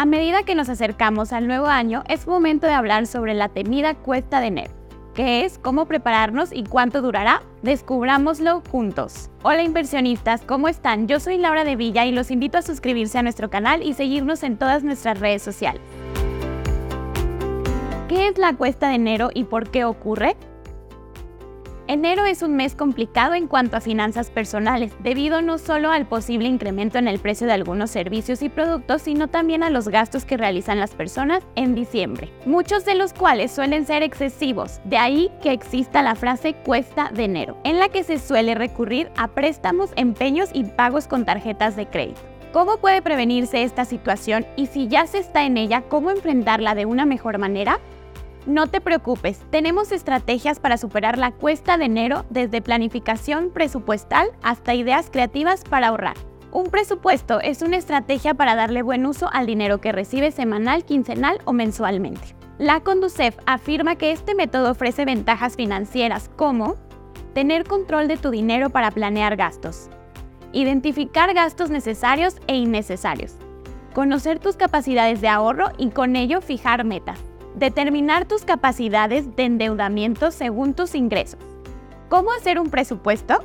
A medida que nos acercamos al nuevo año, es momento de hablar sobre la temida cuesta de enero. ¿Qué es? ¿Cómo prepararnos y cuánto durará? Descubrámoslo juntos. Hola inversionistas, ¿cómo están? Yo soy Laura de Villa y los invito a suscribirse a nuestro canal y seguirnos en todas nuestras redes sociales. ¿Qué es la cuesta de enero y por qué ocurre? Enero es un mes complicado en cuanto a finanzas personales, debido no solo al posible incremento en el precio de algunos servicios y productos, sino también a los gastos que realizan las personas en diciembre, muchos de los cuales suelen ser excesivos, de ahí que exista la frase cuesta de enero, en la que se suele recurrir a préstamos, empeños y pagos con tarjetas de crédito. ¿Cómo puede prevenirse esta situación y si ya se está en ella, cómo enfrentarla de una mejor manera? No te preocupes, tenemos estrategias para superar la cuesta de enero desde planificación presupuestal hasta ideas creativas para ahorrar. Un presupuesto es una estrategia para darle buen uso al dinero que recibes semanal, quincenal o mensualmente. La Conducef afirma que este método ofrece ventajas financieras como tener control de tu dinero para planear gastos, identificar gastos necesarios e innecesarios, conocer tus capacidades de ahorro y con ello fijar metas Determinar tus capacidades de endeudamiento según tus ingresos. ¿Cómo hacer un presupuesto?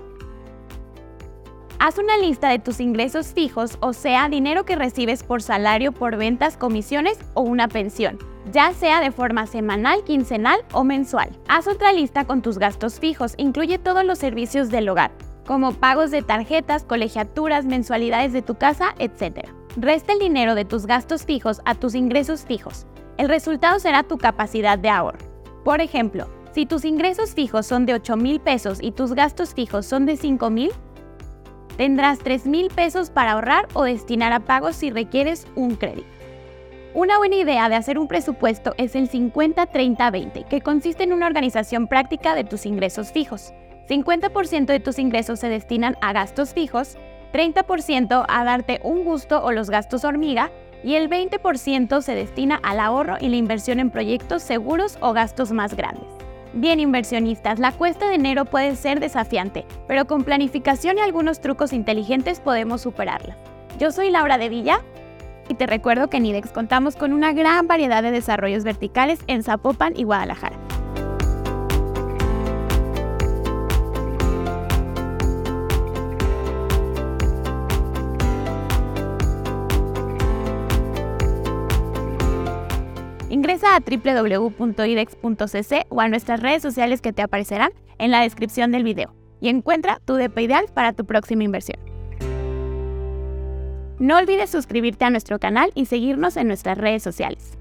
Haz una lista de tus ingresos fijos, o sea, dinero que recibes por salario, por ventas, comisiones o una pensión, ya sea de forma semanal, quincenal o mensual. Haz otra lista con tus gastos fijos, incluye todos los servicios del hogar, como pagos de tarjetas, colegiaturas, mensualidades de tu casa, etc. Resta el dinero de tus gastos fijos a tus ingresos fijos. El resultado será tu capacidad de ahorro. Por ejemplo, si tus ingresos fijos son de 8 mil pesos y tus gastos fijos son de 5 mil, tendrás 3 mil pesos para ahorrar o destinar a pagos si requieres un crédito. Una buena idea de hacer un presupuesto es el 50-30-20, que consiste en una organización práctica de tus ingresos fijos. 50% de tus ingresos se destinan a gastos fijos, 30% a darte un gusto o los gastos hormiga y el 20% se destina al ahorro y la inversión en proyectos seguros o gastos más grandes. Bien inversionistas, la cuesta de enero puede ser desafiante, pero con planificación y algunos trucos inteligentes podemos superarla. Yo soy Laura de Villa y te recuerdo que en IDEX contamos con una gran variedad de desarrollos verticales en Zapopan y Guadalajara. A www.idex.cc o a nuestras redes sociales que te aparecerán en la descripción del video y encuentra tu DP ideal para tu próxima inversión. No olvides suscribirte a nuestro canal y seguirnos en nuestras redes sociales.